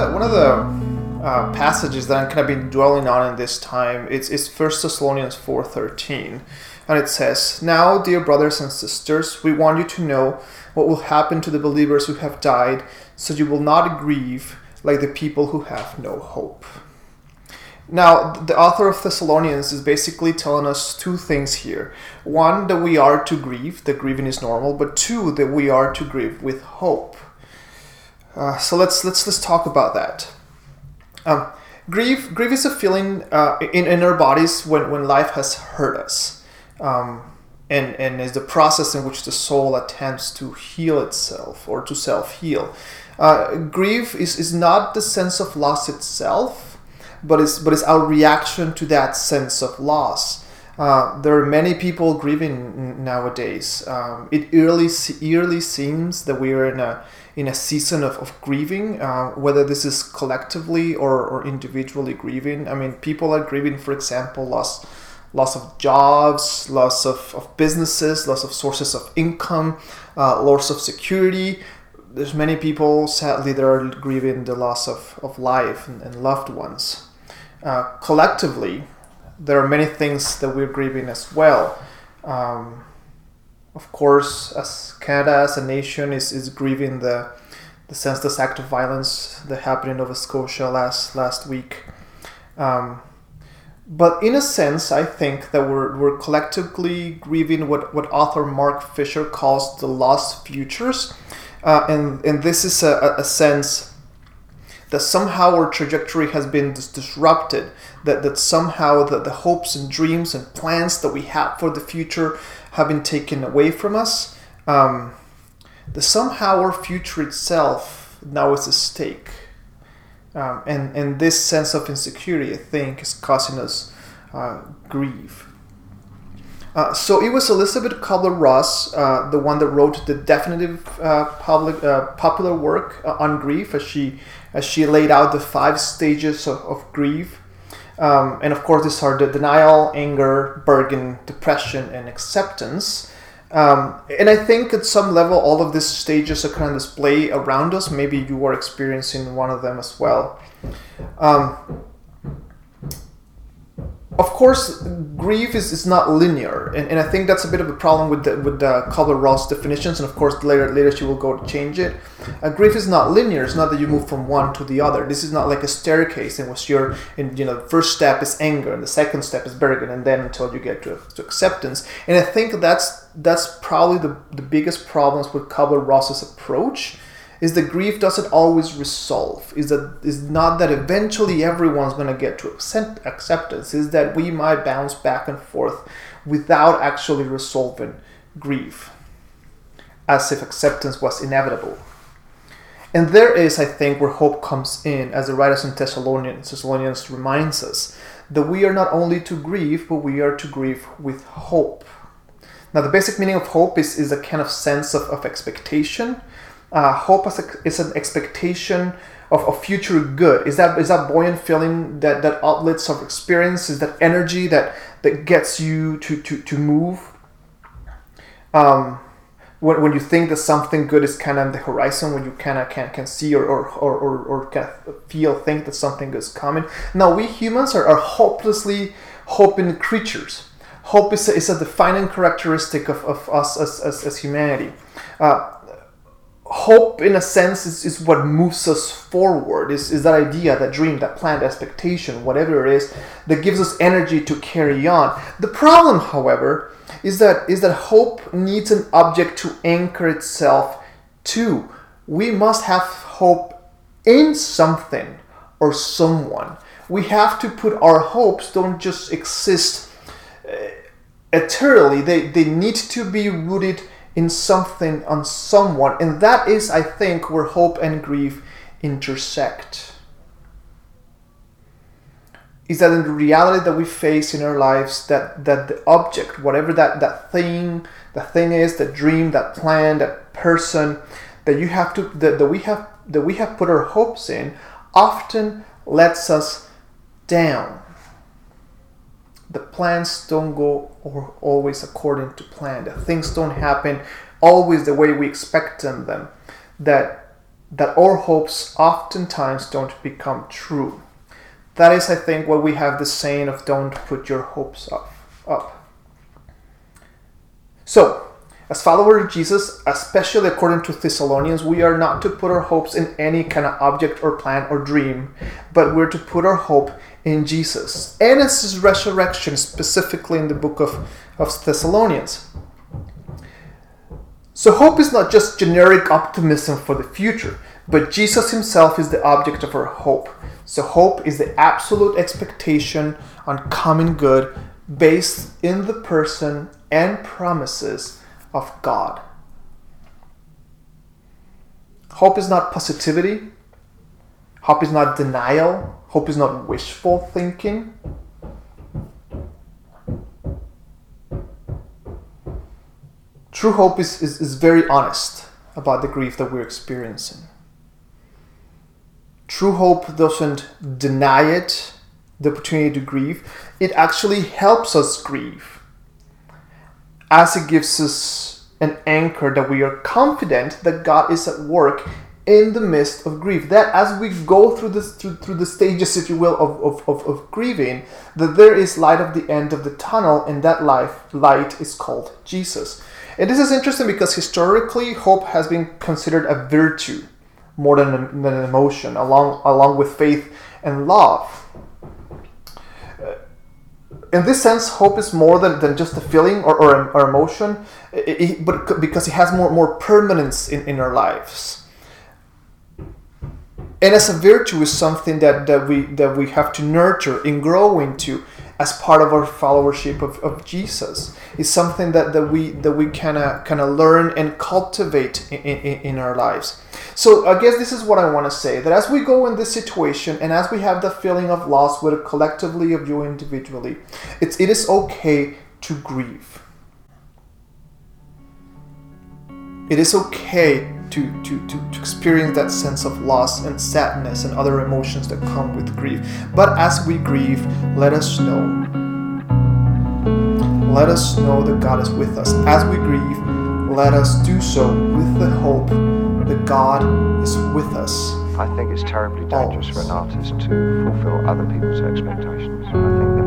the one of the uh, passages that I'm kind of been dwelling on in this time it's it's First Thessalonians four thirteen, and it says, "Now, dear brothers and sisters, we want you to know what will happen to the believers who have died, so you will not grieve like the people who have no hope." Now, the author of Thessalonians is basically telling us two things here. One, that we are to grieve, that grieving is normal, but two, that we are to grieve with hope. Uh, so let's let's let's talk about that. Um, grief grief is a feeling uh, in, in our bodies when, when life has hurt us, um, and and is the process in which the soul attempts to heal itself or to self heal. Uh, grief is, is not the sense of loss itself, but is but is our reaction to that sense of loss. Uh, there are many people grieving nowadays. Um, it eerily, eerily seems that we are in a in a season of, of grieving, uh, whether this is collectively or, or individually grieving. I mean, people are grieving, for example, loss loss of jobs, loss of, of businesses, loss of sources of income, uh, loss of security. There's many people, sadly, that are grieving the loss of, of life and, and loved ones. Uh, collectively, there are many things that we're grieving as well. Um, of course, as Canada as a nation is, is grieving the the senseless act of violence that happened in Nova Scotia last last week. Um, but in a sense, I think that we're, we're collectively grieving what, what author Mark Fisher calls the lost futures. Uh, and, and this is a, a sense that somehow our trajectory has been dis- disrupted, that, that somehow the, the hopes and dreams and plans that we have for the future have been taken away from us. Um, the somehow our future itself now is at stake. Um, and, and this sense of insecurity, I think, is causing us uh, grief. Uh, so it was Elisabeth Kubler-Ross, uh, the one that wrote the definitive uh, public uh, popular work uh, on grief, as she as she laid out the five stages of, of grief. Um, and of course, these are the denial, anger, bargain, depression, and acceptance. Um, and I think at some level, all of these stages are kind of display around us. Maybe you are experiencing one of them as well. Um, of course, grief is, is not linear, and, and I think that's a bit of a problem with the, with the Kubler-Ross definitions. And of course, later later she will go to change it. Uh, grief is not linear. It's not that you move from one to the other. This is not like a staircase in which you're in. You know, the first step is anger, and the second step is bargain, and then until you get to, to acceptance. And I think that's that's probably the the biggest problems with Kubler-Ross's approach is that grief doesn't always resolve? Is that is not that eventually everyone's going to get to accept, acceptance? Is that we might bounce back and forth without actually resolving grief as if acceptance was inevitable? And there is i think where hope comes in as the writers in thessalonians thessalonians reminds us that we are not only to grieve but we are to grieve with hope. Now the basic meaning of hope is, is a kind of sense of, of expectation uh, hope is, a, an expectation of, of future good. Is that is that buoyant feeling that that outlets of experience? Is that energy that that gets you to to to move? Um, when, when you think that something good is kind of on the horizon, when you kind of can can see or or, or, or, or kind of feel think that something is coming. Now we humans are, are hopelessly hoping creatures. Hope is a, is a defining characteristic of, of us as, as, as humanity. Uh, hope in a sense is, is what moves us forward is, is that idea that dream that planned expectation whatever it is that gives us energy to carry on. The problem however is that is that hope needs an object to anchor itself to. We must have hope in something or someone. We have to put our hopes don't just exist uh, eternally. They, they need to be rooted in something on someone. And that is i think where hope and grief intersect. Is that in the reality that we face in our lives that that the object whatever that that thing the thing is that dream that plan that person that you have to that, that we have that we have put our hopes in often lets us down the plans don't go or always according to plan. That things don't happen always the way we expect them. That that our hopes oftentimes don't become true. That is, I think, what we have the saying of don't put your hopes up. up. So, as followers of Jesus, especially according to Thessalonians, we are not to put our hopes in any kind of object or plan or dream, but we're to put our hope in Jesus and his resurrection, specifically in the book of, of Thessalonians. So, hope is not just generic optimism for the future, but Jesus himself is the object of our hope. So, hope is the absolute expectation on common good based in the person and promises of God. Hope is not positivity. Hope is not denial. Hope is not wishful thinking. True hope is, is, is very honest about the grief that we're experiencing. True hope doesn't deny it, the opportunity to grieve. It actually helps us grieve as it gives us an anchor that we are confident that God is at work in the midst of grief. That as we go through this through, through the stages, if you will, of, of, of, of grieving, that there is light at the end of the tunnel, and that life light is called Jesus. And this is interesting because historically hope has been considered a virtue more than, than an emotion, along along with faith and love in this sense, hope is more than, than just a feeling or, or, or emotion, it, it, but because it has more, more permanence in, in our lives. And as a virtue is something that, that we that we have to nurture and grow into as part of our followership of, of Jesus. It's something that, that we that we kind of kind of learn and cultivate in, in, in our lives. So I guess this is what I want to say that as we go in this situation and as we have the feeling of loss, whether collectively or you individually, it's it is okay to grieve. It is okay to, to, to, to experience that sense of loss and sadness and other emotions that come with grief. But as we grieve, let us know. Let us know that God is with us. As we grieve, let us do so with the hope that God is with us. I think it's terribly dangerous Always. for an artist to fulfill other people's expectations.